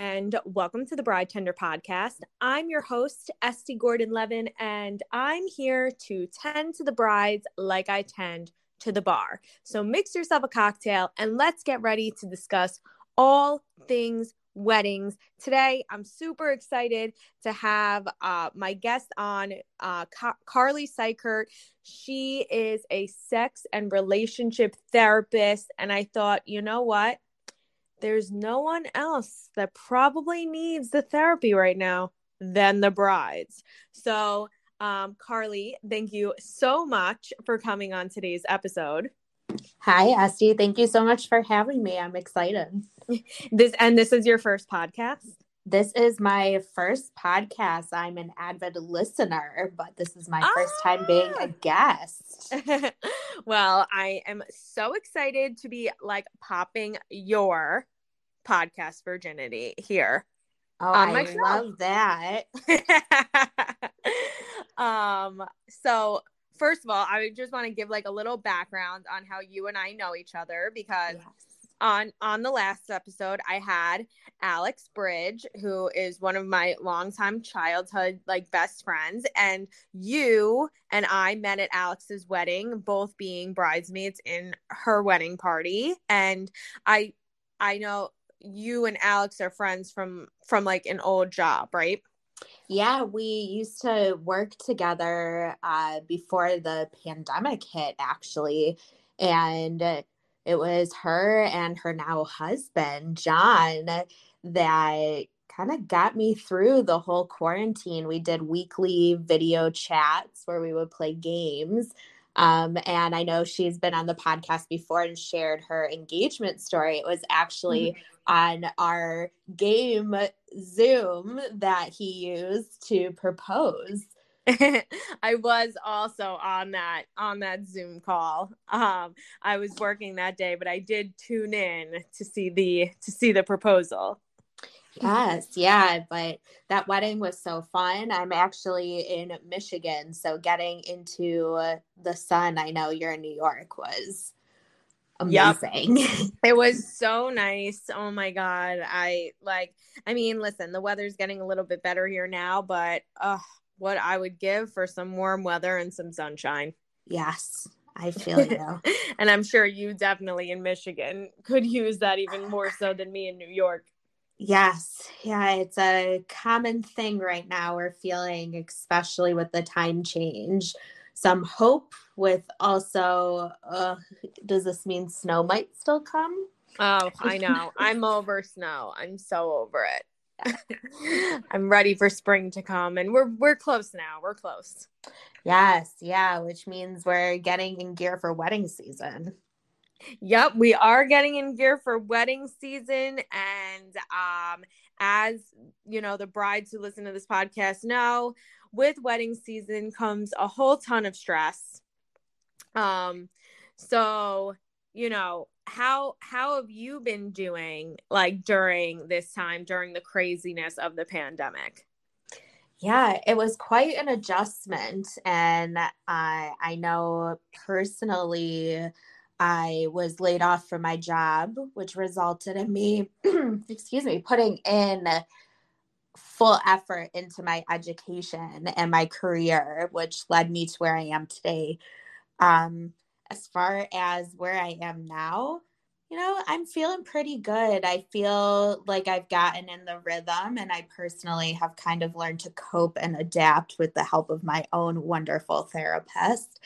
and welcome to the Bride Tender podcast. I'm your host, Estee Gordon Levin, and I'm here to tend to the brides like I tend to the bar. So mix yourself a cocktail and let's get ready to discuss all things weddings. Today, I'm super excited to have uh, my guest on, uh, Car- Carly Cykiert. She is a sex and relationship therapist, and I thought, you know what? There's no one else that probably needs the therapy right now than the brides. So, um, Carly, thank you so much for coming on today's episode. Hi, Estee. Thank you so much for having me. I'm excited. This and this is your first podcast. This is my first podcast. I'm an avid listener, but this is my ah! first time being a ah! guest. well, I am so excited to be like popping your podcast virginity here. Oh, I show. love that. um, so first of all, I just want to give like a little background on how you and I know each other because yes. on on the last episode I had Alex Bridge, who is one of my longtime childhood like best friends, and you and I met at Alex's wedding, both being bridesmaids in her wedding party. And I I know you and Alex are friends from from like an old job, right? Yeah, we used to work together uh, before the pandemic hit, actually. And it was her and her now husband, John, that kind of got me through the whole quarantine. We did weekly video chats where we would play games. Um, and I know she's been on the podcast before and shared her engagement story. It was actually mm-hmm on our game Zoom that he used to propose. I was also on that on that Zoom call. Um, I was working that day, but I did tune in to see the to see the proposal. Yes, yeah, but that wedding was so fun. I'm actually in Michigan, so getting into the sun, I know you're in New York was amazing. Yep. it was so nice. Oh my god. I like I mean, listen, the weather's getting a little bit better here now, but uh what I would give for some warm weather and some sunshine. Yes. I feel you. and I'm sure you definitely in Michigan could use that even more so than me in New York. Yes. Yeah, it's a common thing right now we're feeling, especially with the time change. Some hope with also uh, does this mean snow might still come? Oh i know i'm over snow i'm so over it. I'm ready for spring to come and we're we're close now we're close. Yes yeah which means we're getting in gear for wedding season Yep, we are getting in gear for wedding season and um as you know the brides who listen to this podcast know, with wedding season comes a whole ton of stress. Um, so you know how how have you been doing like during this time during the craziness of the pandemic? Yeah, it was quite an adjustment, and I I know personally. I was laid off from my job, which resulted in me, excuse me, putting in full effort into my education and my career, which led me to where I am today. Um, as far as where I am now, you know, I'm feeling pretty good. I feel like I've gotten in the rhythm, and I personally have kind of learned to cope and adapt with the help of my own wonderful therapist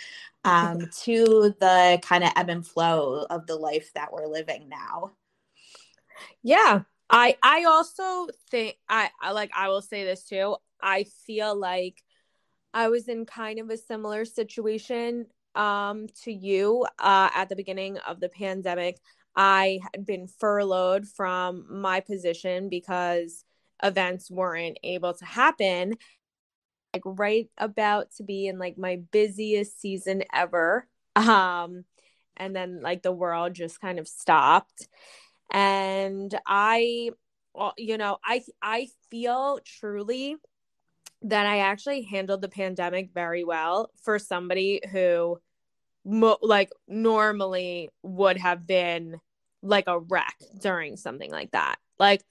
um, to the kind of ebb and flow of the life that we're living now. Yeah, I I also think I, I like I will say this too. I feel like I was in kind of a similar situation um to you uh at the beginning of the pandemic. I had been furloughed from my position because events weren't able to happen. Like right about to be in like my busiest season ever. Um and then like the world just kind of stopped and i you know i i feel truly that i actually handled the pandemic very well for somebody who mo- like normally would have been like a wreck during something like that like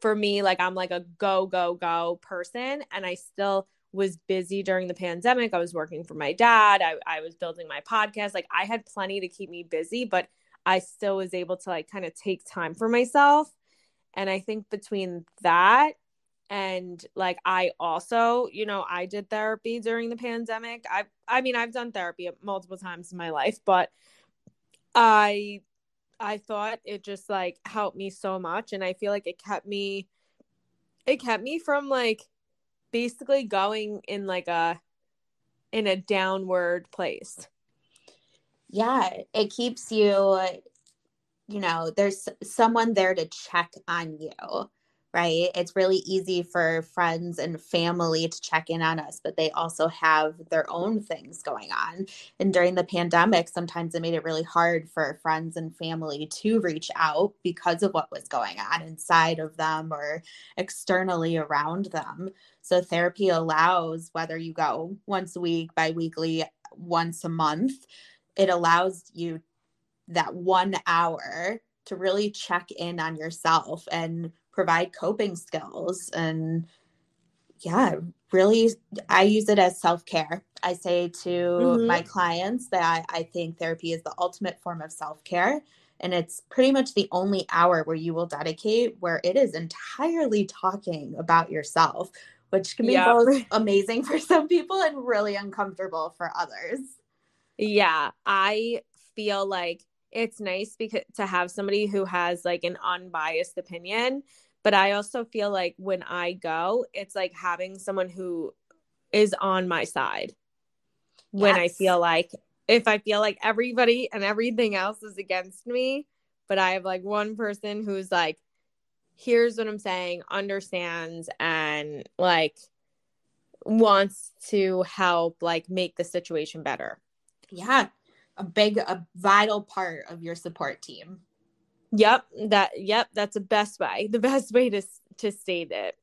for me, like I'm like a go, go, go person. And I still was busy during the pandemic. I was working for my dad. I, I was building my podcast. Like I had plenty to keep me busy, but I still was able to like kind of take time for myself. And I think between that and like I also, you know, I did therapy during the pandemic. I I mean, I've done therapy multiple times in my life, but I I thought it just like helped me so much and I feel like it kept me it kept me from like basically going in like a in a downward place. Yeah, it keeps you you know, there's someone there to check on you right? It's really easy for friends and family to check in on us, but they also have their own things going on. And during the pandemic, sometimes it made it really hard for friends and family to reach out because of what was going on inside of them or externally around them. So therapy allows whether you go once a week, bi-weekly, once a month, it allows you that 1 hour to really check in on yourself and provide coping skills and yeah really i use it as self-care i say to mm-hmm. my clients that I, I think therapy is the ultimate form of self-care and it's pretty much the only hour where you will dedicate where it is entirely talking about yourself which can be yep. both amazing for some people and really uncomfortable for others yeah i feel like it's nice because to have somebody who has like an unbiased opinion but i also feel like when i go it's like having someone who is on my side. Yes. when i feel like if i feel like everybody and everything else is against me but i have like one person who's like here's what i'm saying understands and like wants to help like make the situation better. Yeah a big a vital part of your support team. Yep that yep that's the best way the best way to to state it.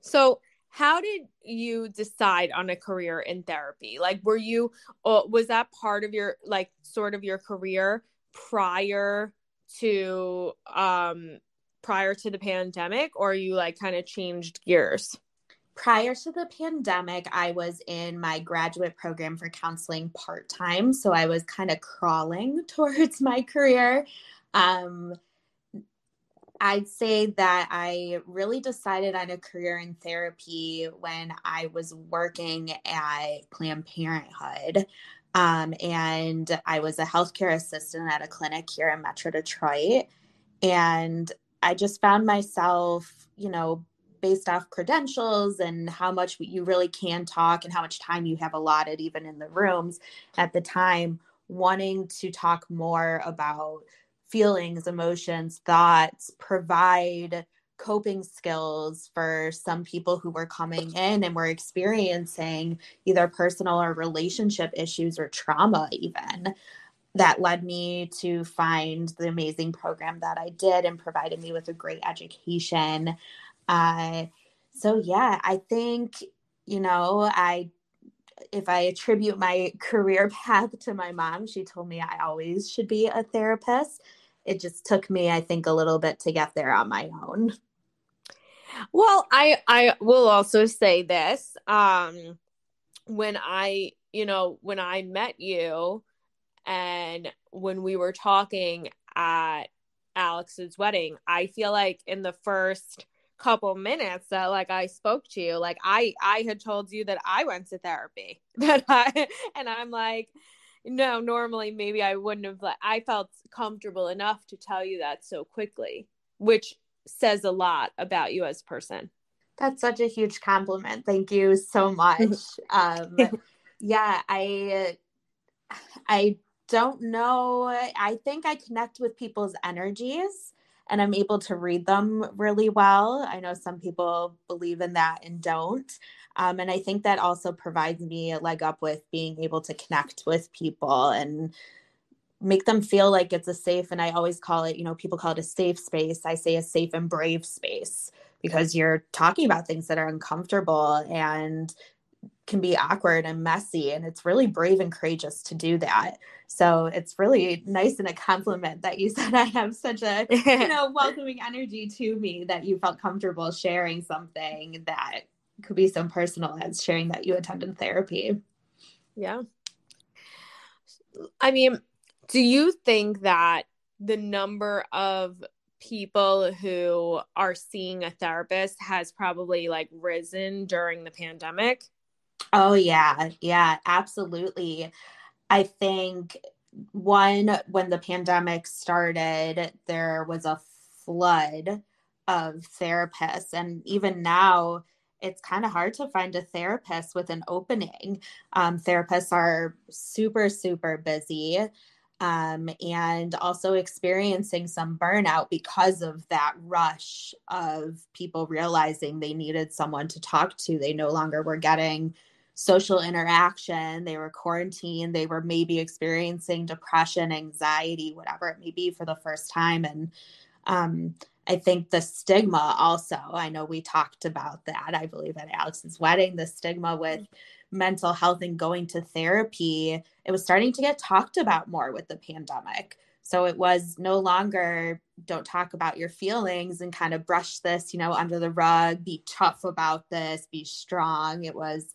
So how did you decide on a career in therapy? Like were you uh, was that part of your like sort of your career prior to um prior to the pandemic or you like kind of changed gears prior to the pandemic, I was in my graduate program for counseling part time. So I was kind of crawling towards my career. Um, I'd say that I really decided on a career in therapy when I was working at Planned Parenthood. Um, and I was a healthcare assistant at a clinic here in Metro Detroit. And I just found myself, you know, based off credentials and how much you really can talk and how much time you have allotted, even in the rooms at the time, wanting to talk more about feelings, emotions, thoughts, provide coping skills for some people who were coming in and were experiencing either personal or relationship issues or trauma, even that led me to find the amazing program that I did and provided me with a great education. Uh, so yeah, I think you know I if I attribute my career path to my mom, she told me I always should be a therapist. It just took me, I think, a little bit to get there on my own. Well, I I will also say this. Um when I, you know, when I met you and when we were talking at Alex's wedding, I feel like in the first couple minutes that like I spoke to you like I I had told you that I went to therapy that I and I'm like no normally maybe I wouldn't have like I felt comfortable enough to tell you that so quickly which says a lot about you as a person. That's such a huge compliment. Thank you so much. Um yeah I I don't know. I think I connect with people's energies and I'm able to read them really well. I know some people believe in that and don't. Um, and I think that also provides me a leg up with being able to connect with people and make them feel like it's a safe, and I always call it, you know, people call it a safe space. I say a safe and brave space because you're talking about things that are uncomfortable and can be awkward and messy and it's really brave and courageous to do that. So it's really nice and a compliment that you said i have such a you know welcoming energy to me that you felt comfortable sharing something that could be so personal as sharing that you attended therapy. Yeah. I mean do you think that the number of people who are seeing a therapist has probably like risen during the pandemic Oh, yeah. Yeah, absolutely. I think one, when the pandemic started, there was a flood of therapists. And even now, it's kind of hard to find a therapist with an opening. Um, therapists are super, super busy um, and also experiencing some burnout because of that rush of people realizing they needed someone to talk to. They no longer were getting social interaction, they were quarantined, they were maybe experiencing depression, anxiety, whatever it may be for the first time. And um, I think the stigma also, I know we talked about that, I believe at Alex's wedding, the stigma with mental health and going to therapy, it was starting to get talked about more with the pandemic. So it was no longer don't talk about your feelings and kind of brush this, you know, under the rug, be tough about this, be strong. It was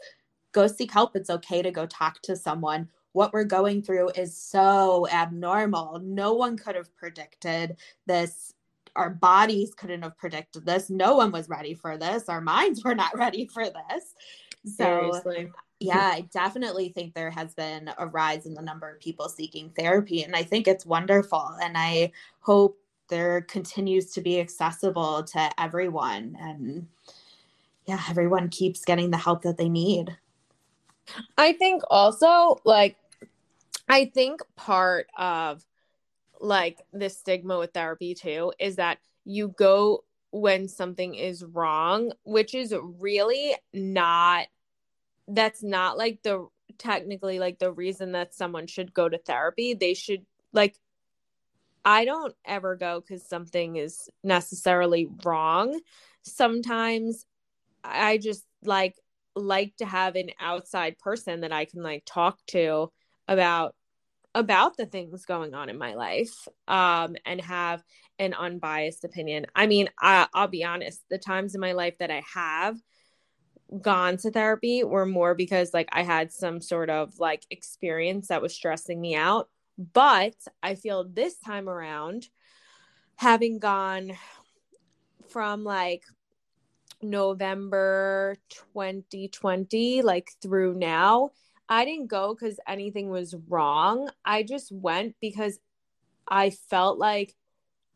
go seek help. It's okay to go talk to someone. What we're going through is so abnormal. No one could have predicted this. Our bodies couldn't have predicted this. No one was ready for this. Our minds were not ready for this. So, Seriously. yeah, I definitely think there has been a rise in the number of people seeking therapy. And I think it's wonderful. And I hope there continues to be accessible to everyone. And yeah, everyone keeps getting the help that they need. I think also like I think part of like the stigma with therapy too is that you go when something is wrong, which is really not that's not like the technically like the reason that someone should go to therapy. They should like I don't ever go cuz something is necessarily wrong. Sometimes I just like like to have an outside person that I can like talk to about about the things going on in my life um and have an unbiased opinion. I mean, I, I'll be honest, the times in my life that I have gone to therapy were more because like I had some sort of like experience that was stressing me out. But I feel this time around, having gone from like November 2020, like through now. I didn't go because anything was wrong. I just went because I felt like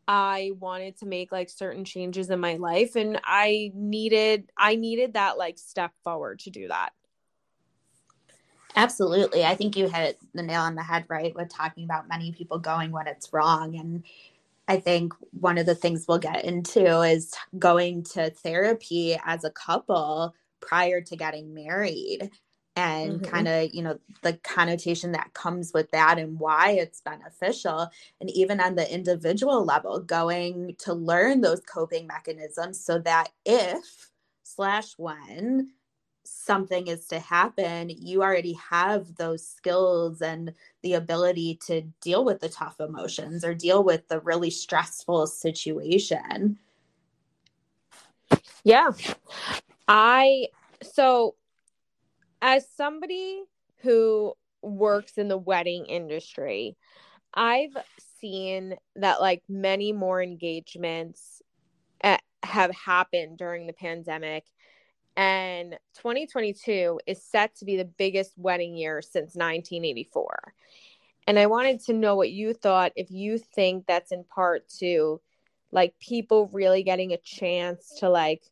I wanted to make like certain changes in my life and I needed I needed that like step forward to do that. Absolutely. I think you hit the nail on the head right with talking about many people going when it's wrong and I think one of the things we'll get into is going to therapy as a couple prior to getting married and mm-hmm. kind of you know the connotation that comes with that and why it's beneficial and even on the individual level going to learn those coping mechanisms so that if slash when something is to happen, you already have those skills and the ability to deal with the tough emotions or deal with the really stressful situation. Yeah. I, so as somebody who works in the wedding industry, I've seen that like many more engagements eh, have happened during the pandemic and 2022 is set to be the biggest wedding year since 1984. And I wanted to know what you thought if you think that's in part to like people really getting a chance to like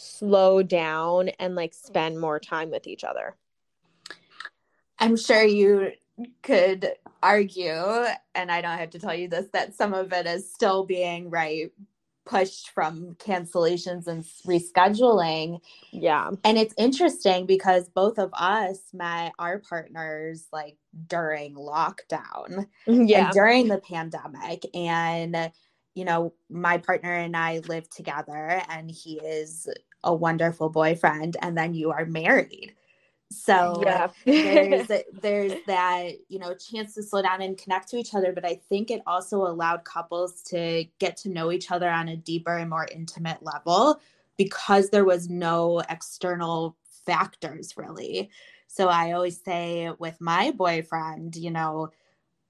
slow down and like spend more time with each other. I'm sure you could argue, and I don't have to tell you this, that some of it is still being right pushed from cancellations and rescheduling. Yeah. And it's interesting because both of us met our partners like during lockdown. Yeah. And during the pandemic. And, you know, my partner and I live together and he is a wonderful boyfriend. And then you are married. So yeah. there's there's that you know chance to slow down and connect to each other, but I think it also allowed couples to get to know each other on a deeper and more intimate level because there was no external factors really. So I always say with my boyfriend, you know,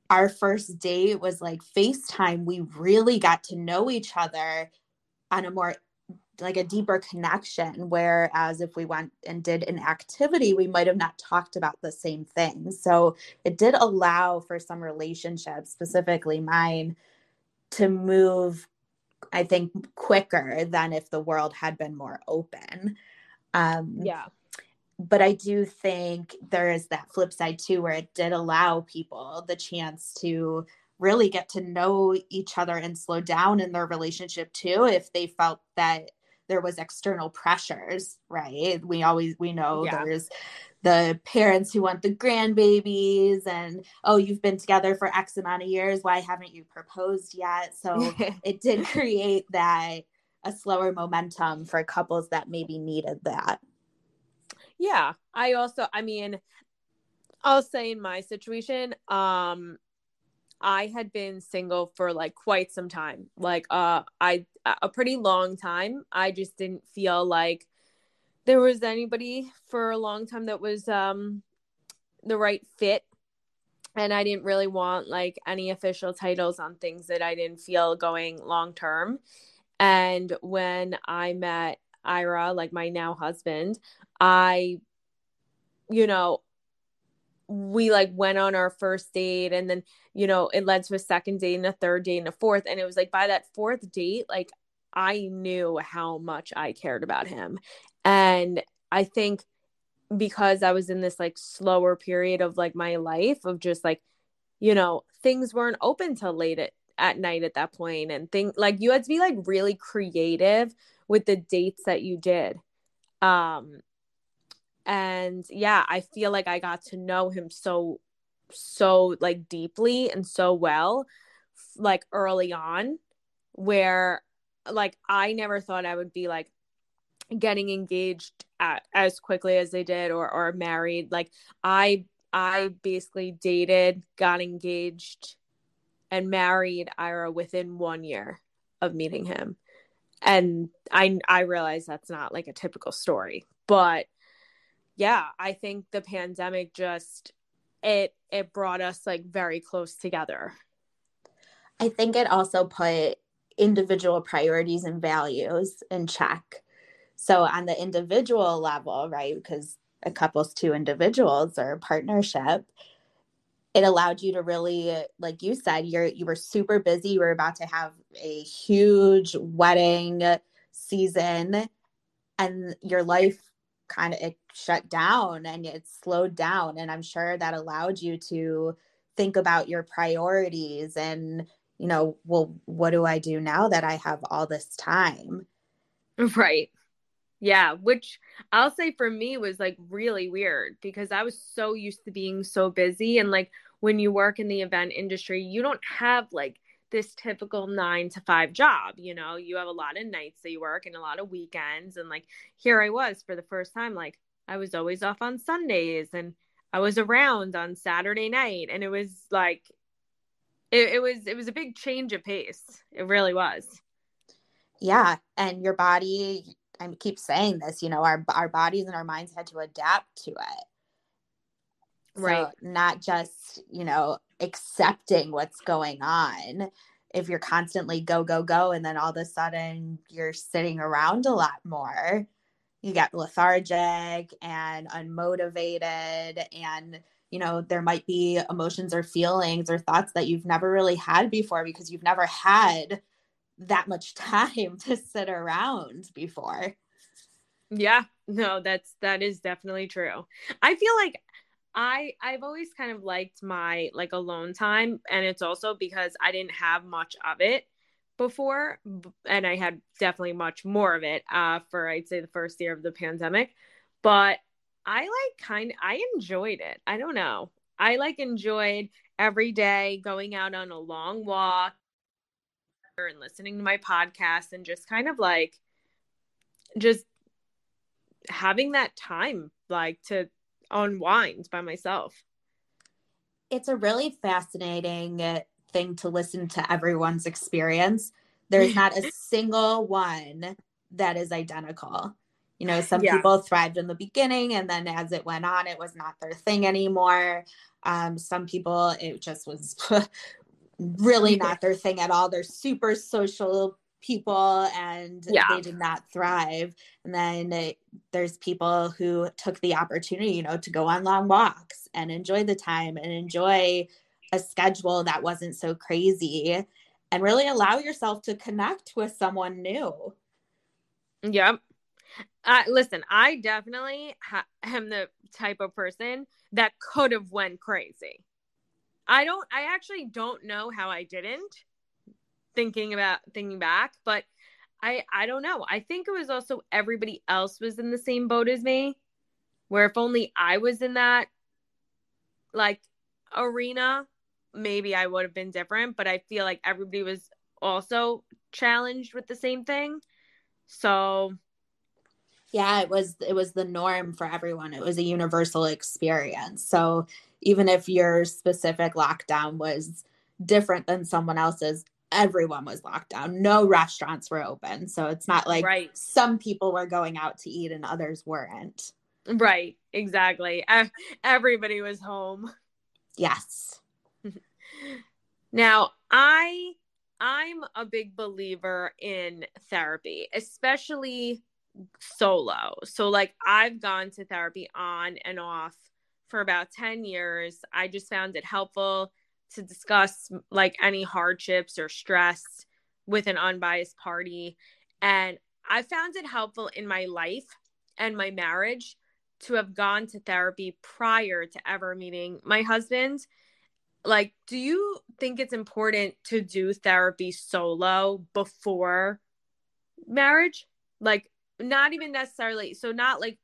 our first date was like FaceTime. We really got to know each other on a more like a deeper connection whereas if we went and did an activity we might have not talked about the same thing. So it did allow for some relationships specifically mine to move i think quicker than if the world had been more open. Um yeah. but i do think there is that flip side too where it did allow people the chance to really get to know each other and slow down in their relationship too if they felt that there was external pressures right? We always we know yeah. there's the parents who want the grandbabies and oh you've been together for x amount of years. Why haven't you proposed yet? So it did create that a slower momentum for couples that maybe needed that. Yeah. I also i mean i'll say in my situation um I had been single for like quite some time. Like uh I a pretty long time. I just didn't feel like there was anybody for a long time that was um the right fit and I didn't really want like any official titles on things that I didn't feel going long term. And when I met Ira, like my now husband, I you know, we like went on our first date and then you know it led to a second date and a third date and a fourth and it was like by that fourth date like i knew how much i cared about him. And i think because i was in this like slower period of like my life of just like you know things weren't open till late at, at night at that point and things like you had to be like really creative with the dates that you did. Um and yeah i feel like i got to know him so so like deeply and so well like early on where like i never thought i would be like getting engaged at, as quickly as they did or or married. Like i i basically dated got engaged and married ira within one year of meeting him. And i i realize that's not like a typical story but yeah, I think the pandemic just it it brought us like very close together. I think it also put individual priorities and values in check. So on the individual level, right, because a couple's two individuals or a partnership, it allowed you to really like you said you're you were super busy you were about to have a huge wedding season and your life kind of it shut down and it slowed down. And i'm sure that allowed you to think about your priorities and you know well what do i do now that i have all this time? Right. Yeah which i'll say for me was like really weird because i was so used to being so busy. And like when you work in the event industry you don't have like this typical nine to five job. You know, you have a lot of nights that you work and a lot of weekends. And like here I was for the first time, like I was always off on Sundays and I was around on Saturday night. And it was like, it, it was, it was a big change of pace. It really was. Yeah. And your body, I keep saying this, you know, our, our bodies and our minds had to adapt to it. Right. So not just, you know, accepting what's going on. If you're constantly go go go and then all of a sudden you're sitting around a lot more you get lethargic and unmotivated and you know there might be emotions or feelings or thoughts that you've never really had before because you've never had that much time to sit around before. Yeah. No that's that is definitely true. I feel like I I've always kind of liked my like alone time and it's also because I didn't have much of it before and I had definitely much more of it uh for I'd say the first year of the pandemic but I like kind I enjoyed it. I don't know. I like enjoyed every day going out on a long walk and listening to my podcast and just kind of like just having that time like to unwind by myself. It's a really fascinating thing to listen to everyone's experience. There's not a single one that is identical. You know, some yeah. people thrived in the beginning, and then as it went on, it was not their thing anymore. Um, some people, it just was really not their thing at all. They're super social people and yeah. they did not thrive. And then there's people who took the opportunity, you know, to go on long walks and enjoy the time and enjoy a schedule that wasn't so crazy and really allow yourself to connect with someone new. Yep. Uh, listen, I definitely ha- am the type of person that could have went crazy. I don't. I actually don't know how I didn't. Thinking about thinking back, but I I don't know. I think it was also everybody else was in the same boat as me. Where if only I was in that like arena, maybe I would have been different. But I feel like everybody was also challenged with the same thing. So yeah it was it was the norm for everyone it was a universal experience so even if your specific lockdown was different than someone else's everyone was locked down. No restaurants were open. So it's not like right. some people were going out to eat and others weren't. Right. Exactly. Everybody was home. Yes. Now i i'm a big believer in therapy especially solo. So like I've gone to therapy on and off for about 10 years. I just found it helpful to discuss like any hardships or stress with an unbiased party and I found it helpful in my life and my marriage to have gone to therapy prior to ever meeting my husband. Like, do you think it's important to do therapy solo before marriage? Like, not even necessarily so not like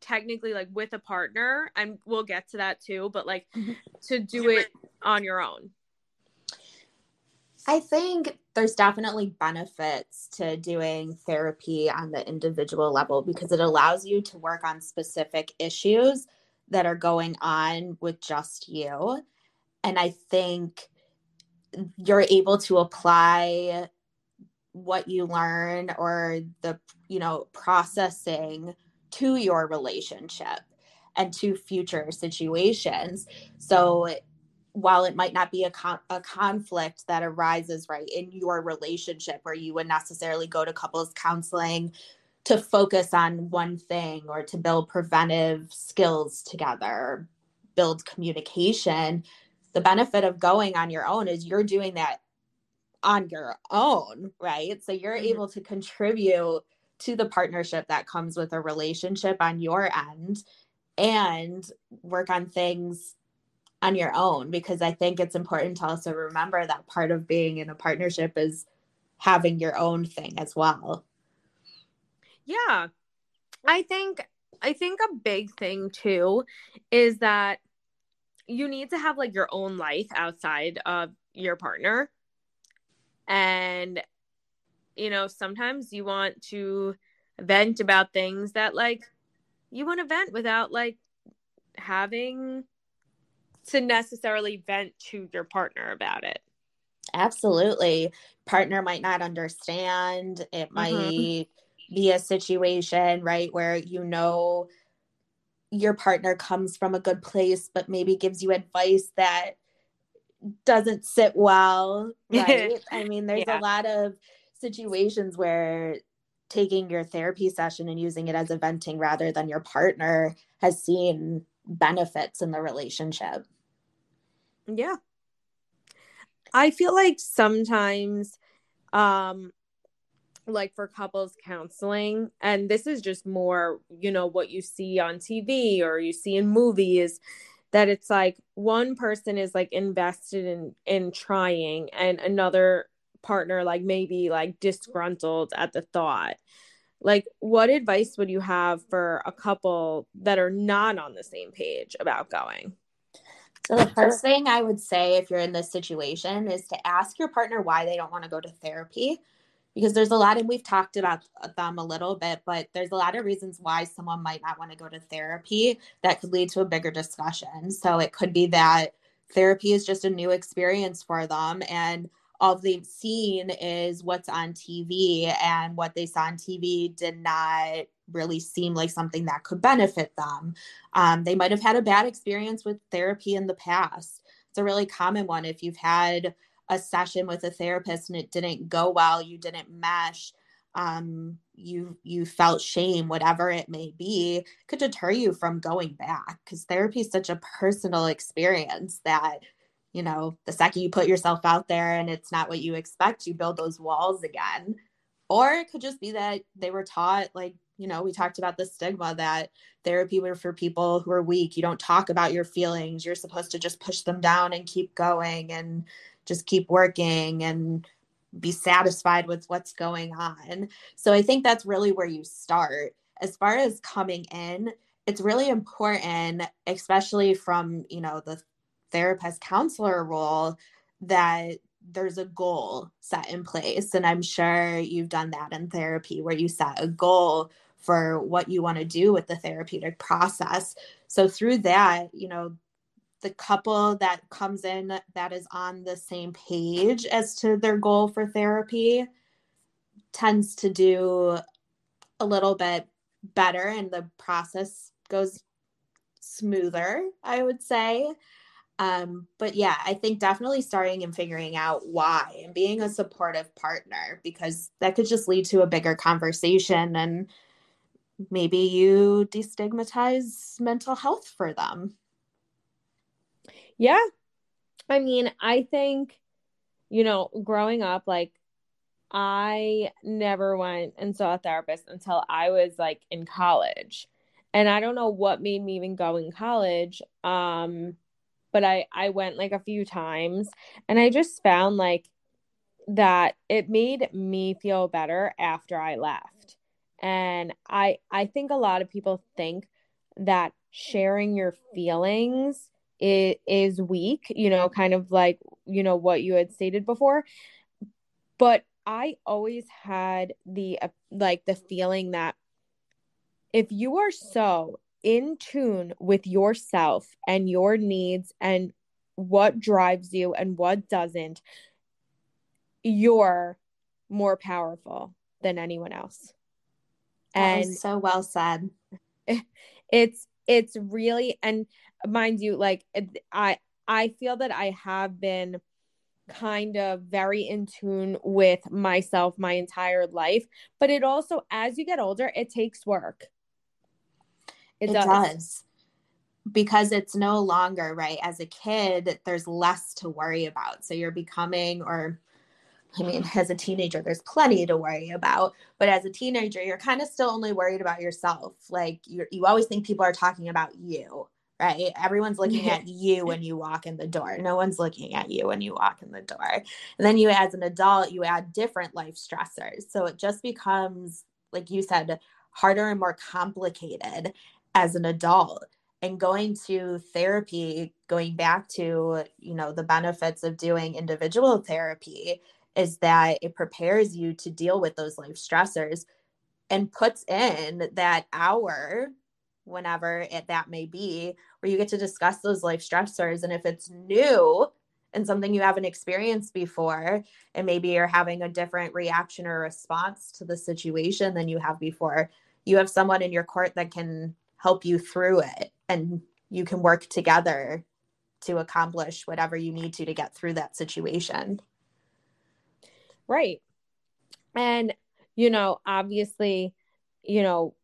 technically like with a partner and we'll get to that too but like mm-hmm. to do it on your own? I think there's definitely benefits to doing therapy on the individual level because it allows you to work on specific issues that are going on with just you. And i think you're able to apply what you learn or the you know processing to your relationship and to future situations. So while it might not be a, con- a conflict that arises right in your relationship where you would necessarily go to couples counseling to focus on one thing or to build preventive skills together build communication the benefit of going on your own is you're doing that on your own, right? So you're mm-hmm. able to contribute to the partnership that comes with a relationship on your end and work on things on your own because I think it's important to also remember that part of being in a partnership is having your own thing as well. Yeah. I think I think a big thing too is that you need to have like your own life outside of your partner and you know sometimes you want to vent about things that like you want to vent without like having to necessarily vent to your partner about it absolutely partner might not understand it mm-hmm. might mm-hmm. be a situation right where you know your partner comes from a good place but maybe gives you advice that doesn't sit well, right? I mean, there's yeah. a lot of situations where taking your therapy session and using it as a venting rather than your partner has seen benefits in the relationship. Yeah. I feel like sometimes um like for couples counseling and this is just more you know what you see on TV or you see in movies that it's like one person is like invested in in trying and another partner like maybe like disgruntled at the thought like what advice would you have for a couple that are not on the same page about going? So the first thing i would say if you're in this situation is to ask your partner why they don't want to go to therapy because there's a lot and we've talked about them a little bit but there's a lot of reasons why someone might not want to go to therapy that could lead to a bigger discussion. So it could be that therapy is just a new experience for them and all they've seen is what's on TV and what they saw on TV did not really seem like something that could benefit them. Um, they might have had a bad experience with therapy in the past. It's a really common one. If you've had a session with a therapist and it didn't go well, you didn't mesh, um, you you felt shame, whatever it may be, could deter you from going back because therapy is such a personal experience that you know, the second you put yourself out there and it's not what you expect, you build those walls again. Or it could just be that they were taught, like, you know, we talked about the stigma that therapy were for people who are weak. You don't talk about your feelings. You're supposed to just push them down and keep going and just keep working and be satisfied with what's going on. So I think that's really where you start. As far as coming in, it's really important, especially from, you know, the therapist counselor role that there's a goal set in place. And i'm sure you've done that in therapy where you set a goal for what you want to do with the therapeutic process. So through that you know the couple that comes in that is on the same page as to their goal for therapy tends to do a little bit better and the process goes smoother i would say um, but yeah, I think definitely starting and figuring out why and being a supportive partner because that could just lead to a bigger conversation and maybe you destigmatize mental health for them. Yeah. I mean, I think, you know, growing up, like, I never went and saw a therapist until I was like in college. And I don't know what made me even go in college. Um, but I I went like a few times and I just found like that it made me feel better after I left. And I I think a lot of people think that sharing your feelings is, is weak, you know, kind of like, you know, what you had stated before. But I always had the uh, like the feeling that if you are so in tune with yourself and your needs and what drives you and what doesn't, you're more powerful than anyone else. And so well said. It's it's really and mind you like I I feel that I have been kind of very in tune with myself my entire life, but it also as you get older it takes work. It, it does. does. Because it's no longer, right? As a kid, there's less to worry about. So you're becoming, or I mean, as a teenager, there's plenty to worry about. But as a teenager, you're kind of still only worried about yourself. Like you you always think people are talking about you, right? Everyone's looking at you when you walk in the door. No one's looking at you when you walk in the door. And then you, as an adult, you add different life stressors. So it just becomes, like you said, harder and more complicated as an adult and going to therapy going back to you know the benefits of doing individual therapy is that it prepares you to deal with those life stressors and puts in that hour whenever it, that may be where you get to discuss those life stressors. And if it's new and something you haven't experienced before and maybe you're having a different reaction or response to the situation than you have before you have someone in your court that can help you through it and you can work together to accomplish whatever you need to to get through that situation. Right. And you know obviously you know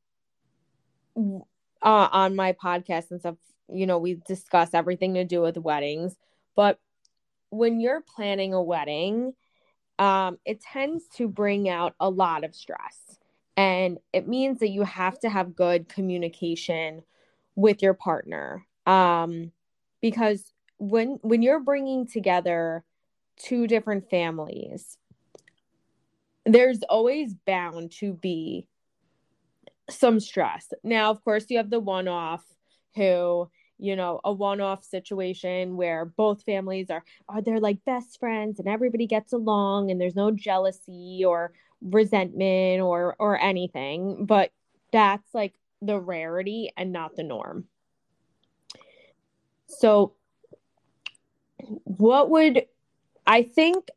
uh, on my podcast and stuff you know we discuss everything to do with weddings but when you're planning a wedding um, it tends to bring out a lot of stress and it means that you have to have good communication with your partner. Um, because when when you're bringing together two different families there's always bound to be some stress. Now of course you have the one off who you know a one-off situation where both families are are they're like best friends and everybody gets along and there's no jealousy or resentment or or anything, but that's like the rarity and not the norm. So what would I think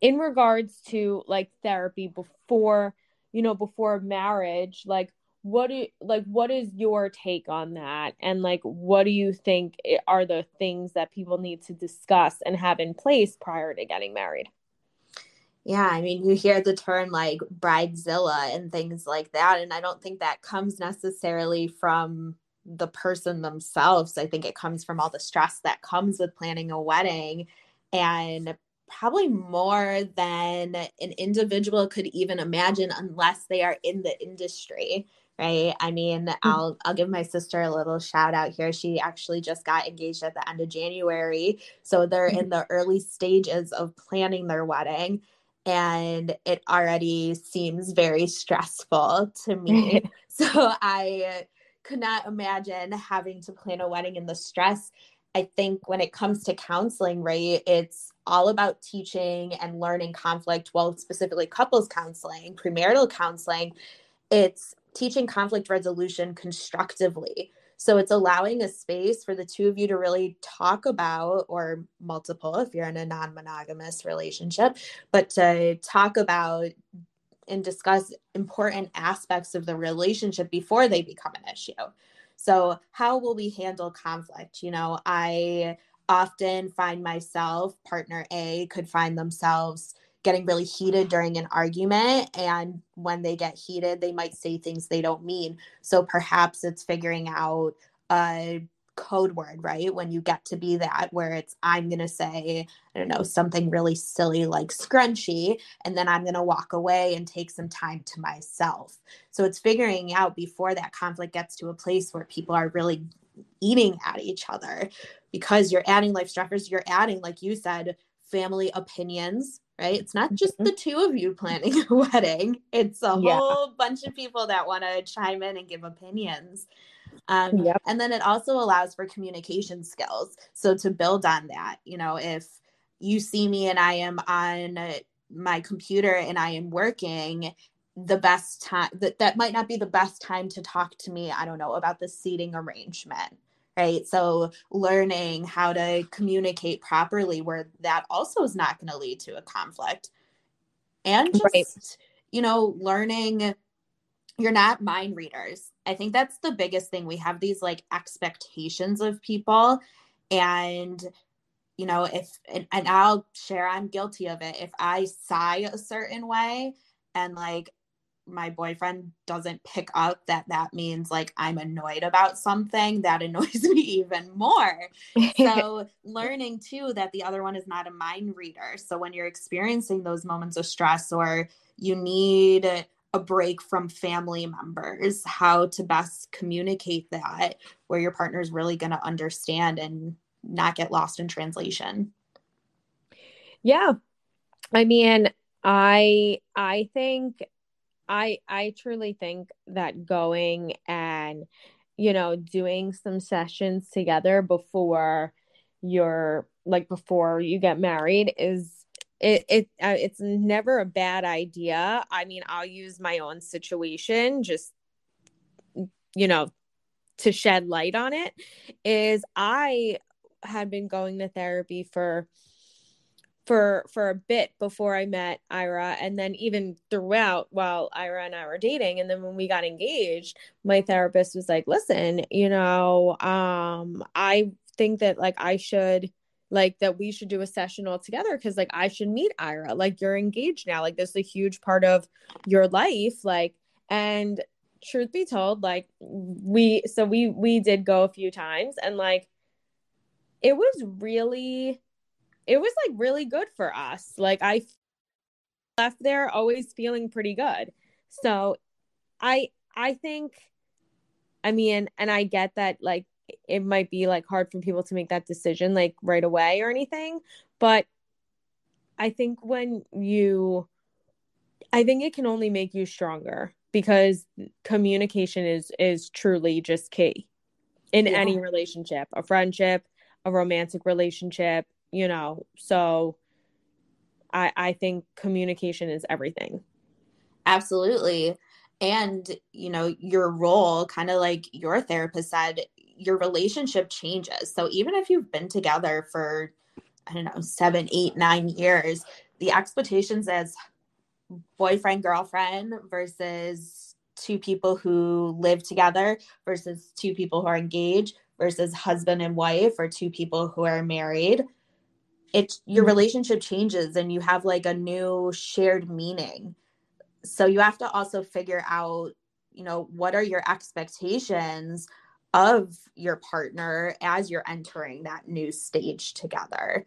in regards to like therapy before, you know, before marriage, like what do like what is your take on that and like what do you think eh, are the things that people need to discuss and have in place prior to getting married yeah i mean you hear the term like bridezilla and things like that and i don't think that comes necessarily from the person themselves i think it comes from all the stress that comes with planning a wedding and probably more than an individual could even imagine unless they are in the industry right i mean mm-hmm. i'll i'll give my sister a little shout out here she actually just got engaged at the end of january so they're mm-hmm. in the early stages of planning their wedding and it already seems very stressful to me so i could not imagine having to plan a wedding and the stress I think when it comes to counseling, right, it's all about teaching and learning conflict, well, specifically couples counseling, premarital counseling. It's teaching conflict resolution constructively. So it's allowing a space for the two of you to really talk about, or multiple if you're in a non monogamous relationship, but to talk about and discuss important aspects of the relationship before they become an issue. So, how will we handle conflict? You know, I often find myself, partner A could find themselves getting really heated during an argument. And when they get heated, they might say things they don't mean. So perhaps it's figuring out a code word, right? When you get to be that, where it's, I'm going to say, I don't know, something really silly like scrunchy, and then I'm going to walk away and take some time to myself. So it's figuring out before that conflict gets to a place where people are really eating at each other because you're adding life stressors, you're adding, like you said, family opinions, right? It's not just mm-hmm. the two of you planning a wedding, it's a yeah. whole bunch of people that want to chime in and give opinions. Um, yep. And then it also allows for communication skills. So to build on that, you know, if you see me and I am on my computer and I am working, the best time that that might not be the best time to talk to me. I don't know about the seating arrangement right? So learning how to communicate properly where that also is not going to lead to a conflict. And just, right. you know, learning you're not mind readers. I think that's the biggest thing. We have these like expectations of people and you know, if and, and I'll share I'm guilty of it. If I sigh a certain way and like my boyfriend doesn't pick up that that means like I'm annoyed about something, that annoys me even more. so, learning too that the other one is not a mind reader. So, when you're experiencing those moments of stress or you need a break from family members, how to best communicate that where your partner is really going to understand and not get lost in translation. Yeah. I mean, I I think I I truly think that going and you know doing some sessions together before you're like before you get married is it it uh, it's never a bad idea. I mean, I'll use my own situation just you know to shed light on it is I had been going to therapy for for for a bit before I met Ira and then even throughout while Ira and I were dating. And then when we got engaged my therapist was like listen you know um I think that like I should like that we should do a session all together because like I should meet Ira. Like you're engaged now. Like this is a huge part of your life. Like and truth be told like we so we we did go a few times and like it was really it was like really good for us. Like I left there always feeling pretty good. So I I think I mean and I get that like it might be like hard for people to make that decision like right away or anything, but I think when you I think it can only make you stronger because communication is is truly just key in yeah. any relationship, a friendship, a romantic relationship, you know so I, I think communication is everything. Absolutely. And, you know, your role, kind of like your therapist said, your relationship changes. So even if you've been together for, I don't know, seven, eight, nine years, the expectations as boyfriend, girlfriend versus two people who live together versus two people who are engaged versus husband and wife or two people who are married it your mm-hmm. relationship changes and you have like a new shared meaning. So you have to also figure out you know what are your expectations of your partner as you're entering that new stage together.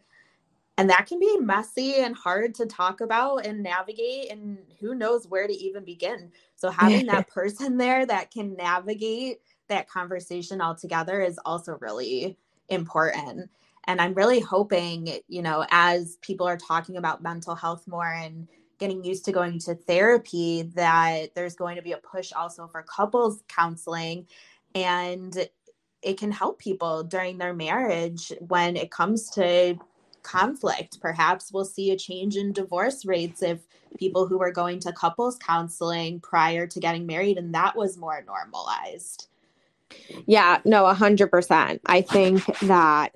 And that can be messy and hard to talk about and navigate and who knows where to even begin. So having that person there that can navigate that conversation all together is also really important and i'm really hoping you know as people are talking about mental health more and getting used to going to therapy that there's going to be a push also for couples counseling and it can help people during their marriage when it comes to conflict. Perhaps we'll see a change in divorce rates if people who were going to couples counseling prior to getting married and that was more normalized yeah no 100% i think that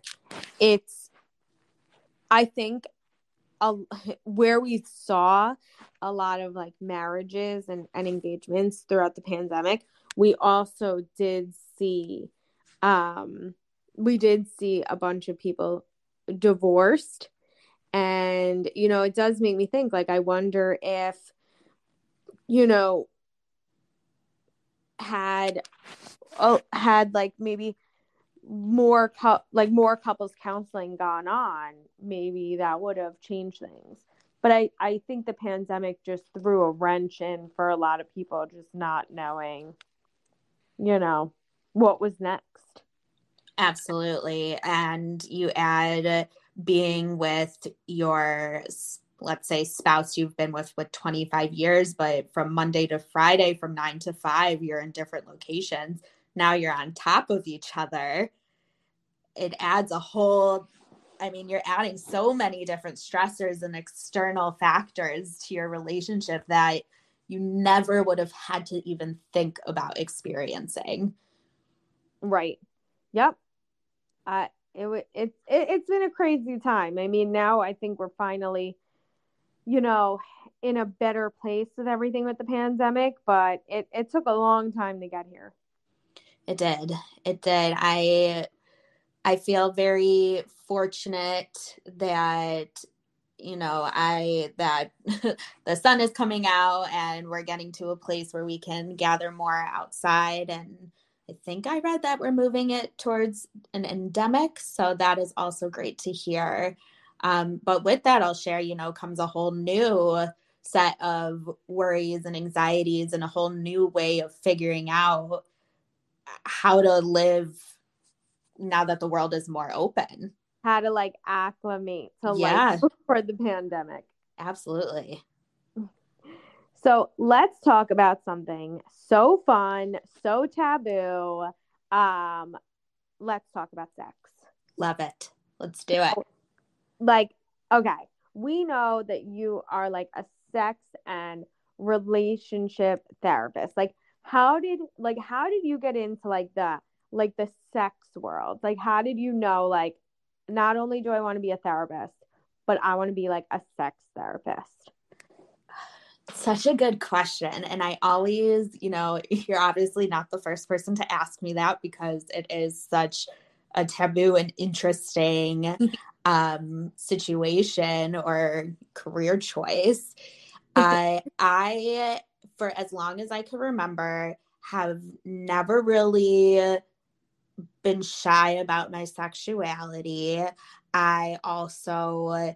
it's i think a, where we saw a lot of like marriages and, and engagements throughout the pandemic we also did see um we did see a bunch of people divorced. And you know it does make me think like i wonder if you know had oh had like maybe more cu- like more couples counseling gone on maybe that would have changed things. But i i think the pandemic just threw a wrench in for a lot of people just not knowing you know what was next. Absolutely. And you add being with your let's say spouse you've been with with 25 years but from monday to friday from 9 to 5 you're in different locations now you're on top of each other it adds a whole I mean, you're adding so many different stressors and external factors to your relationship that you never would have had to even think about experiencing. Right. Yep. Uh, it, it, it, it's been a crazy time. I mean, now I think we're finally, you know, in a better place with everything with the pandemic, but it, it took a long time to get here. It did. It did. I I feel very fortunate that you know i that the sun is coming out and we're getting to a place where we can gather more outside and i think i read that we're moving it towards an endemic so that is also great to hear um, but with that i'll share you know comes a whole new set of worries and anxieties and a whole new way of figuring out how to live now that the world is more open. How to like acclimate to yeah. life for the pandemic. Absolutely. So let's talk about something so fun, so taboo. Um, let's talk about sex. Love it. Let's do it. Like, okay, we know that you are like a sex and relationship therapist. Like, how did like how did you get into like the like the sex world? Like, how did you know, like, not only do I want to be a therapist, but I want to be like a sex therapist? Such a good question. And I always, you know, you're obviously not the first person to ask me that because it is such a taboo and interesting um, situation or career choice. I, I, for as long as I can remember, have never really been shy about my sexuality. I also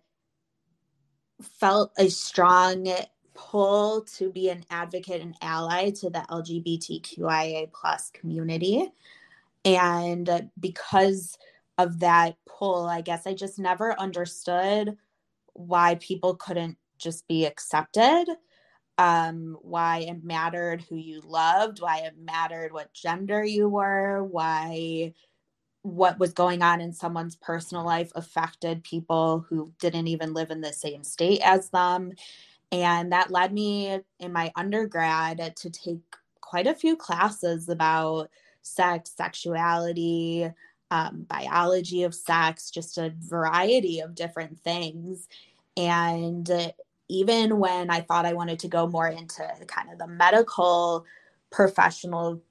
felt a strong pull to be an advocate and ally to the LGBTQIA plus community. And because of that pull, I guess I just never understood why people couldn't just be accepted um, why it mattered who you loved, why it mattered what gender you were, why what was going on in someone's personal life affected people who didn't even live in the same state as them. And that led me in my undergrad to take quite a few classes about sex, sexuality, um, biology of sex, just a variety of different things. And even when I thought I wanted to go more into kind of the medical professional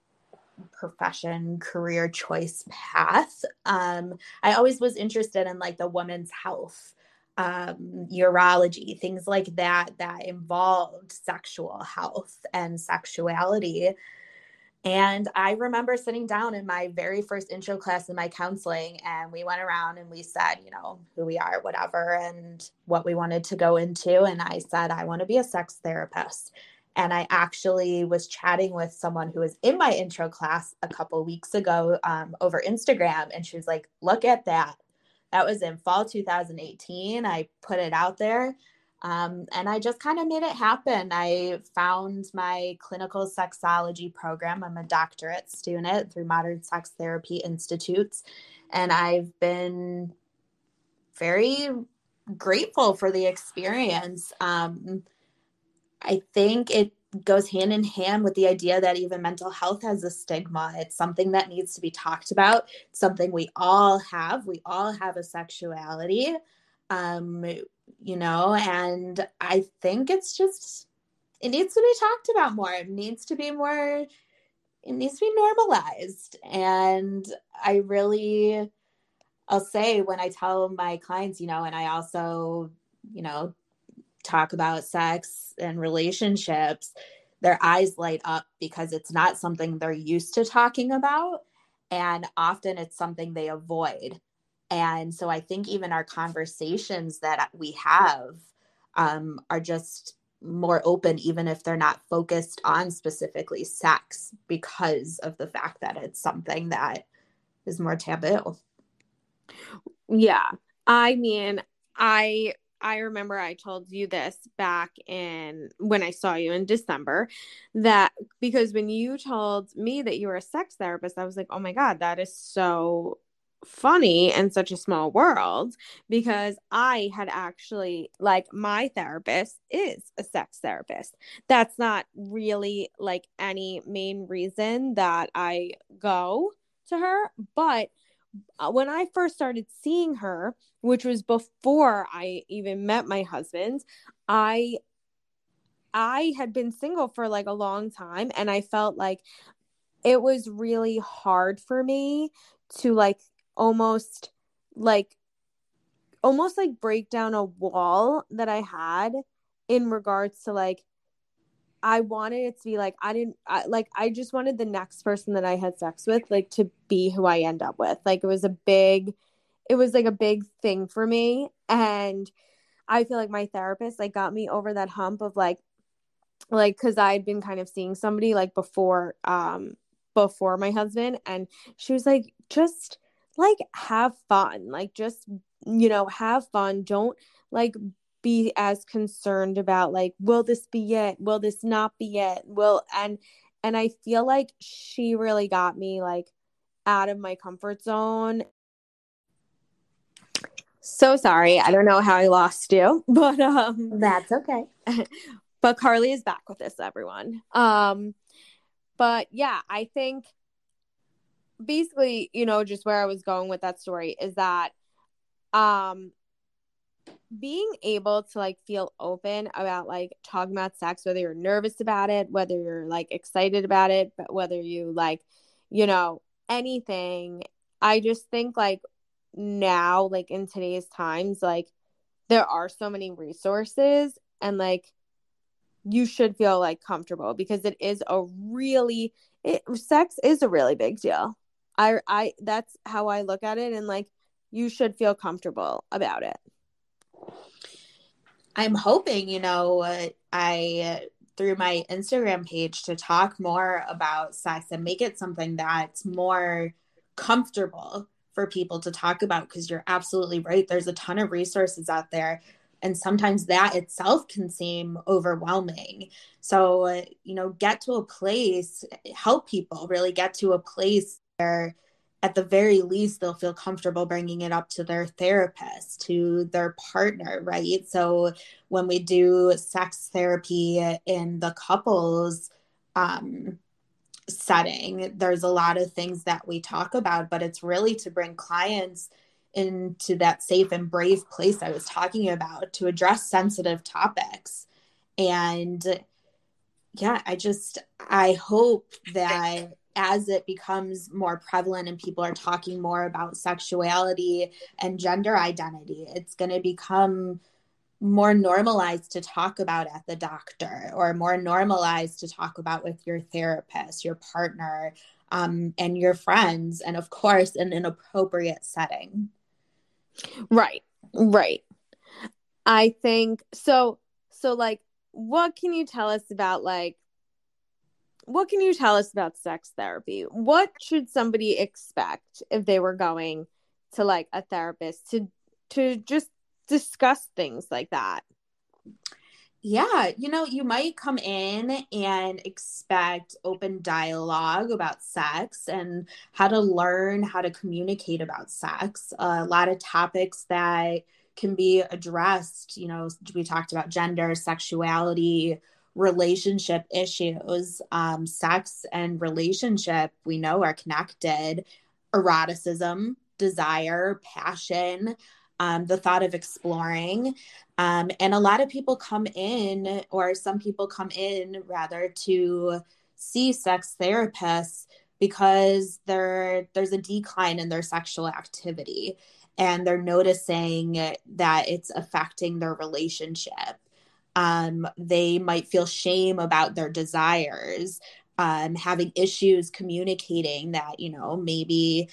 profession career choice path um, i always was interested in like the woman's health um, urology things like that that involved sexual health and sexuality and i remember sitting down in my very first intro class in my counseling and we went around and we said you know who we are whatever and what we wanted to go into and i said i want to be a sex therapist and I actually was chatting with someone who was in my intro class a couple weeks ago um, over Instagram. And she was like, look at that. That was in fall 2018. I put it out there. Um, and I just kind of made it happen. I found my clinical sexology program. I'm a doctorate student through Modern Sex Therapy Institutes. And I've been very grateful for the experience. Um, I think it goes hand in hand with the idea that even mental health has a stigma. It's something that needs to be talked about. Something we all have. We all have a sexuality, um, you know, and I think it's just, it needs to be talked about more. It needs to be more, it needs to be normalized. And I really, I'll say when I tell my clients, you know, and I also, you know, talk about sex and relationships, their eyes light up because it's not something they're used to talking about. And often it's something they avoid. And so I think even our conversations that we have um, are just more open, even if they're not focused on specifically sex, because of the fact that it's something that is more taboo. Yeah. I mean, I I remember I told you this back in when I saw you in December that because when you told me that you were a sex therapist, I was like, oh my God, that is so funny in such a small world because I had actually like my therapist is a sex therapist. That's not really like any main reason that I go to her, but uh, when I first started seeing her, which was before I even met my husband, I I had been single for like a long time and I felt like it was really hard for me to like almost like almost like break down a wall that I had in regards to like I wanted it to be like I didn't I, like I just wanted the next person that I had sex with like to be who I end up with. Like it was a big it was like a big thing for me and I feel like my therapist like got me over that hump of like like cuz I had been kind of seeing somebody like before um before my husband and she was like just like have fun. Like just you know, have fun. Don't like be as concerned about like will this be it? Will this not be it? Will and and i feel like she really got me like out of my comfort zone. So sorry. I don't know how i lost you but um that's okay. but carly is back with us everyone. Um but yeah i think basically you know just where i was going with that story is that um being able to like feel open about like talking about sex whether you're nervous about it whether you're like excited about it but whether you like you know anything i just think like now like in today's times like there are so many resources and like you should feel like comfortable because it is a really it sex is a really big deal i i that's how i look at it and like you should feel comfortable about it I'm hoping, you know, uh, I through my Instagram page to talk more about sex and make it something that's more comfortable for people to talk about because you're absolutely right. There's a ton of resources out there. And sometimes that itself can seem overwhelming. So, uh, you know, get to a place, help people really get to a place where at the very least they'll feel comfortable bringing it up to their therapist to their partner right? So when we do sex therapy in the couples um, setting there's a lot of things that we talk about but it's really to bring clients into that safe and brave place i was talking about to address sensitive topics. And yeah i just i hope that as it becomes more prevalent and people are talking more about sexuality and gender identity, it's going to become more normalized to talk about at the doctor or more normalized to talk about with your therapist, your partner, um, and your friends, and of course, in an appropriate setting. Right, right. I think so. So, like, what can you tell us about like what can you tell us about sex therapy? What should somebody expect if they were going to like a therapist to to just discuss things like that? Yeah, you know, you might come in and expect open dialogue about sex and how to learn how to communicate about sex. a lot of topics that can be addressed, you know, we talked about gender, sexuality, relationship issues. Um, sex and relationship, we know, are connected. Eroticism, desire, passion, um, the thought of exploring. Um, and a lot of people come in, or some people come in rather, to see sex therapists because there there's a decline in their sexual activity and they're noticing that it's affecting their relationship um, they might feel shame about their desires um, having issues communicating that you know maybe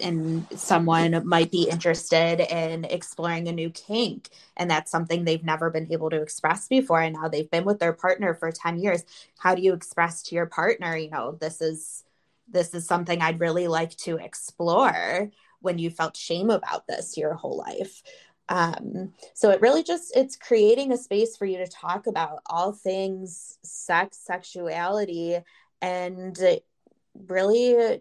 and someone might be interested in exploring a new kink. And that's something they've never been able to express before. And now they've been with their partner for 10 years. How do you express to your partner you know this is this is something i'd really like to explore when you felt shame about this your whole life um, so it really just it's creating a space for you to talk about all things sex sexuality and really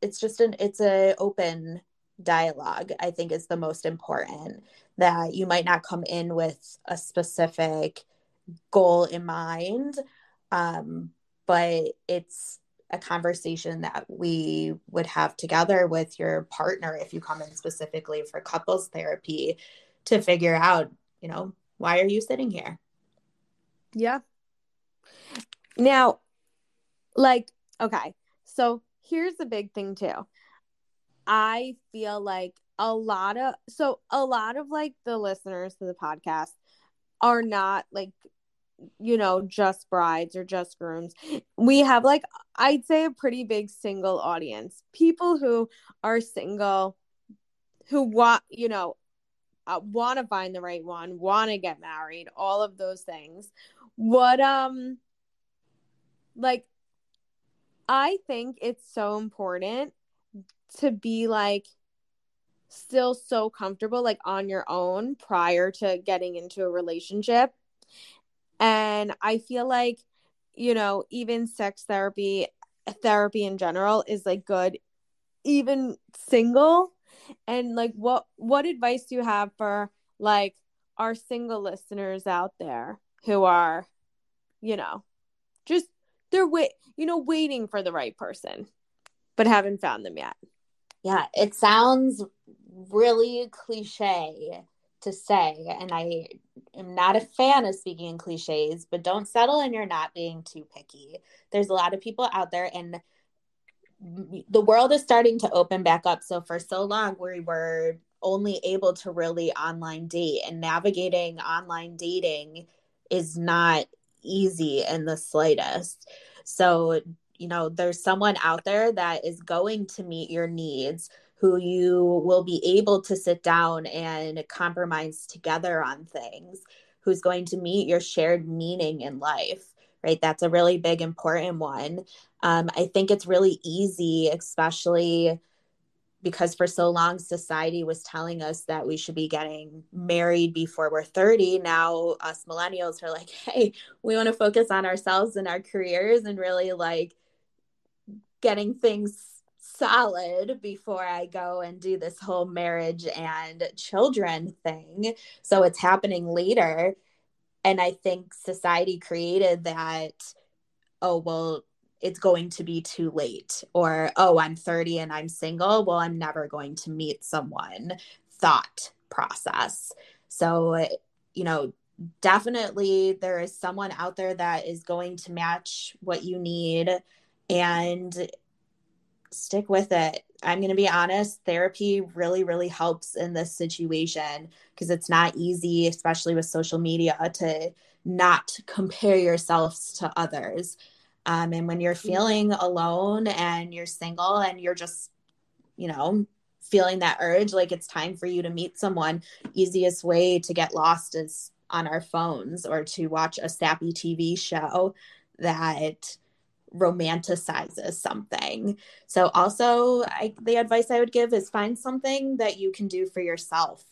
it's just an it's a open dialogue i think is the most important that you might not come in with a specific goal in mind um, but it's a conversation that we would have together with your partner if you come in specifically for couples therapy to figure out, you know, why are you sitting here? Yeah. Now, like, okay, so here's the big thing too. I feel like a lot of, so a lot of like the listeners to the podcast are not like you know, just brides or just grooms. We have like I'd say a pretty big single audience. People who are single who want, you know, uh, want to find the right one, want to get married, all of those things. What um like I think it's so important to be like still so comfortable like on your own prior to getting into a relationship and I feel like, you know, even sex therapy, therapy in general is like good, even single. And like, what what advice do you have for like our single listeners out there who are, you know, just they're wait, you know, waiting for the right person, but haven't found them yet. Yeah, it sounds really cliche to say, and I am not a fan of speaking in cliches, but don't settle and you're not being too picky. There's a lot of people out there, and the world is starting to open back up. So, for so long, we were only able to really online date, and navigating online dating is not easy in the slightest. So, you know, there's someone out there that is going to meet your needs who you will be able to sit down and compromise together on things, who's going to meet your shared meaning in life, right? That's a really big, important one. Um, I think it's really easy, especially because for so long society was telling us that we should be getting married before we're 30 now us millennials are like hey we want to focus on ourselves and our careers and really like getting things solid before I go and do this whole marriage and children thing. So it's happening later. And I think society created that, oh, well, it's going to be too late. Or, oh, I'm 30 and I'm single. Well, I'm never going to meet someone thought process. So, you know, definitely there is someone out there that is going to match what you need and stick with it. I'm going to be honest, therapy really, really helps in this situation because it's not easy, especially with social media, to not compare yourselves to others. Um, and when you're feeling alone and you're single and you're just, you know, feeling that urge, like it's time for you to meet someone, easiest way to get lost is on our phones or to watch a sappy TV show that romanticizes something. So also I, the advice I would give is find something that you can do for yourself.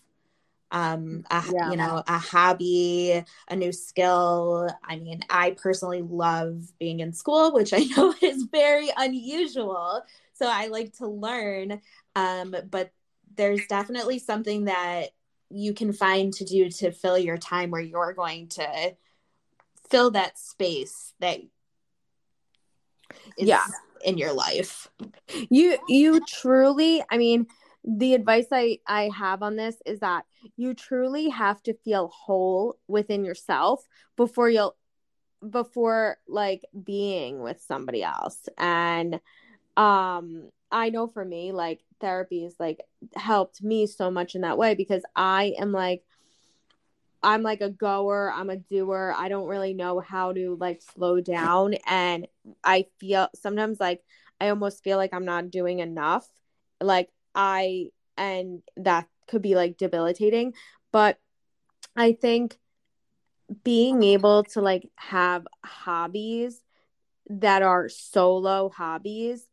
Um, a, yeah. you know, a hobby, a new skill. I mean, I personally love being in school, which I know is very unusual. So I like to learn. Um, but there's definitely something that you can find to do to fill your time where you're going to fill that space that yeah. in your life. You you truly i mean the advice i i have on this is that you truly have to feel whole within yourself before you'll before like being with somebody else. And um i know for me like therapy has like helped me so much in that way because i am like i'm like a goer i'm a doer i don't really know how to like slow down and i feel sometimes like i almost feel like i'm not doing enough like i and that could be like debilitating but i think being able to like have hobbies that are solo hobbies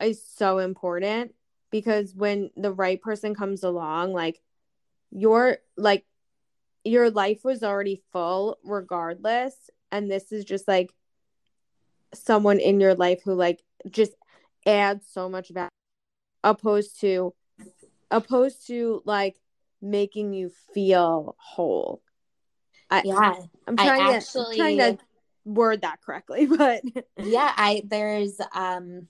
is so important because when the right person comes along like you're like your life was already full regardless and this is just like someone in your life who like just adds so much value opposed to opposed to like making you feel whole I, yeah i'm trying I actually, to I'm trying to word that correctly but yeah i there's um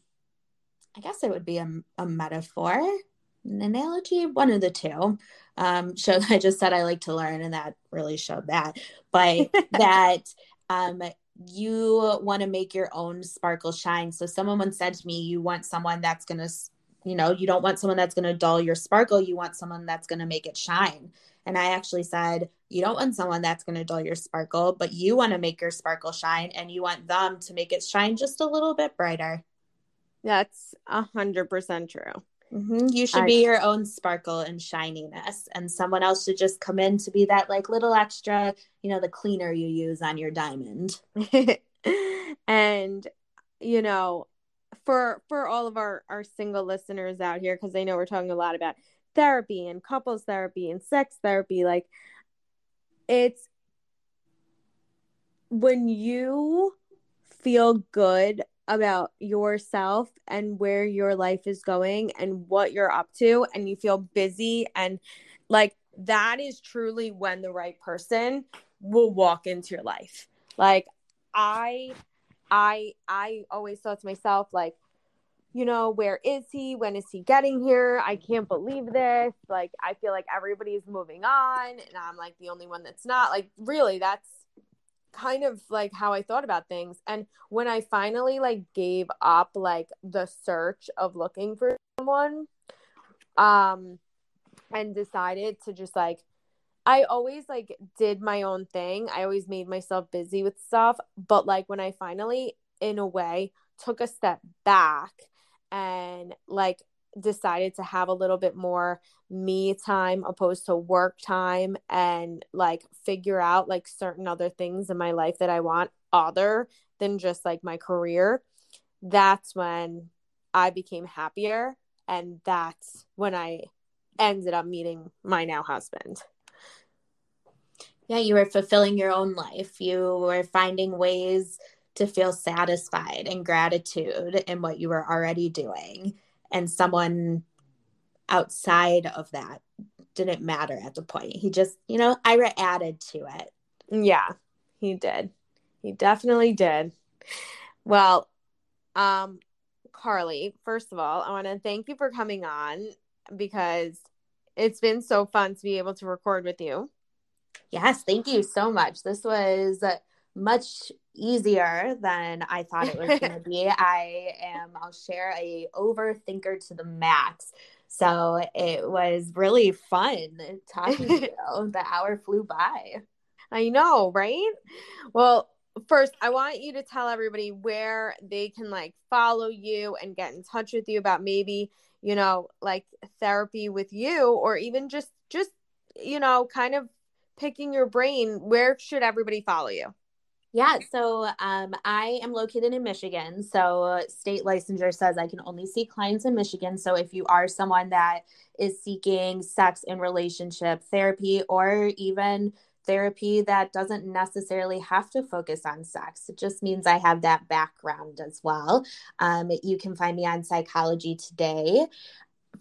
I guess it would be a, a metaphor, an analogy, one of the two. Um, show I just said I like to learn, and that really showed that. But that um, you want to make your own sparkle shine. So someone once said to me, you want someone that's going to, you know, you don't want someone that's going to dull your sparkle. You want someone that's going to make it shine. And I actually said, you don't want someone that's going to dull your sparkle, but you want to make your sparkle shine and you want them to make it shine just a little bit brighter. That's a hundred percent true. Mm-hmm. You should I, be your own sparkle and shininess, and someone else should just come in to be that like little extra, you know, the cleaner you use on your diamond. and you know, for for all of our our single listeners out here, because I know we're talking a lot about therapy and couples therapy and sex therapy, like it's when you feel good about yourself and where your life is going and what you're up to and you feel busy and like that is truly when the right person will walk into your life. Like i i i always thought to myself like you know where is he? When is he getting here? I can't believe this. Like i feel like everybody's moving on and i'm like the only one that's not. Like really that's kind of like how I thought about things. And when I finally like gave up like the search of looking for someone, um, and decided to just like, I always like did my own thing. I always made myself busy with stuff. But like when I finally, in a way, took a step back and like decided to have a little bit more me time opposed to work time and like figure out like certain other things in my life that I want other than just like my career, that's when I became happier. And that's when I ended up meeting my now husband. Yeah, you were fulfilling your own life. You were finding ways to feel satisfied and gratitude in what you were already doing and someone outside of that didn't matter at the point. He just, you know, Ira added to it. Yeah, he did. He definitely did. Well, um, Carly, first of all, I want to thank you for coming on because it's been so fun to be able to record with you. Yes, thank you so much. This was much easier than I thought it was going to be. I am, I'll share, a overthinker to the max. So it was really fun talking to you. The hour flew by. I know, right? Well, first, I want you to tell everybody where they can like follow you and get in touch with you about maybe, you know, like therapy with you or even just just you know, kind of picking your brain. Where should everybody follow you? Yeah, so um, I am located in Michigan. So state licensure says I can only see clients in Michigan. So if you are someone that is seeking sex and relationship therapy or even therapy that doesn't necessarily have to focus on sex. It just means I have that background as well. Um, you can find me on Psychology Today.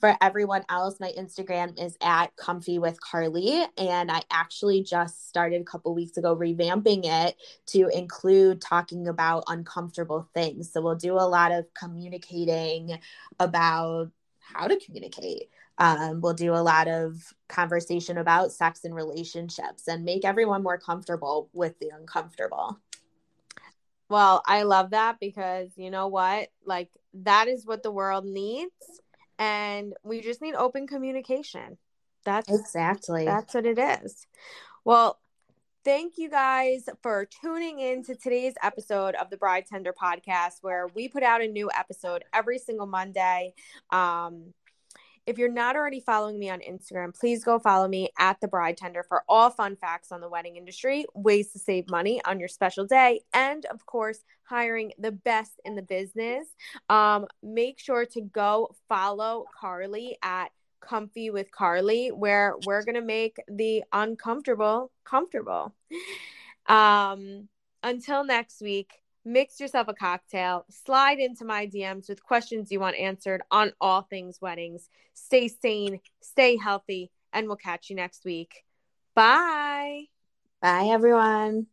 For everyone else, my Instagram is at Comfy with Carly, and I actually just started a couple weeks ago revamping it to include talking about uncomfortable things. So we'll do a lot of communicating about how to communicate um, we'll do a lot of conversation about sex and relationships and make everyone more comfortable with the uncomfortable. Well, I love that because you know what? Like, that is what the world needs. And we just need open communication. That's exactly that's what it is. Well, thank you guys for tuning in to today's episode of the Bride Tender podcast, where we put out a new episode every single Monday. Um, if you're not already following me on Instagram, please go follow me at the Bride Tender for all fun facts on the wedding industry, ways to save money on your special day, and of course, hiring the best in the business. Um, make sure to go follow Carly at Comfy with Carly, where we're gonna make the uncomfortable comfortable. Um, until next week mix yourself a cocktail, slide into my DMs with questions you want answered on all things weddings. Stay sane, stay healthy, and we'll catch you next week. Bye. Bye, everyone.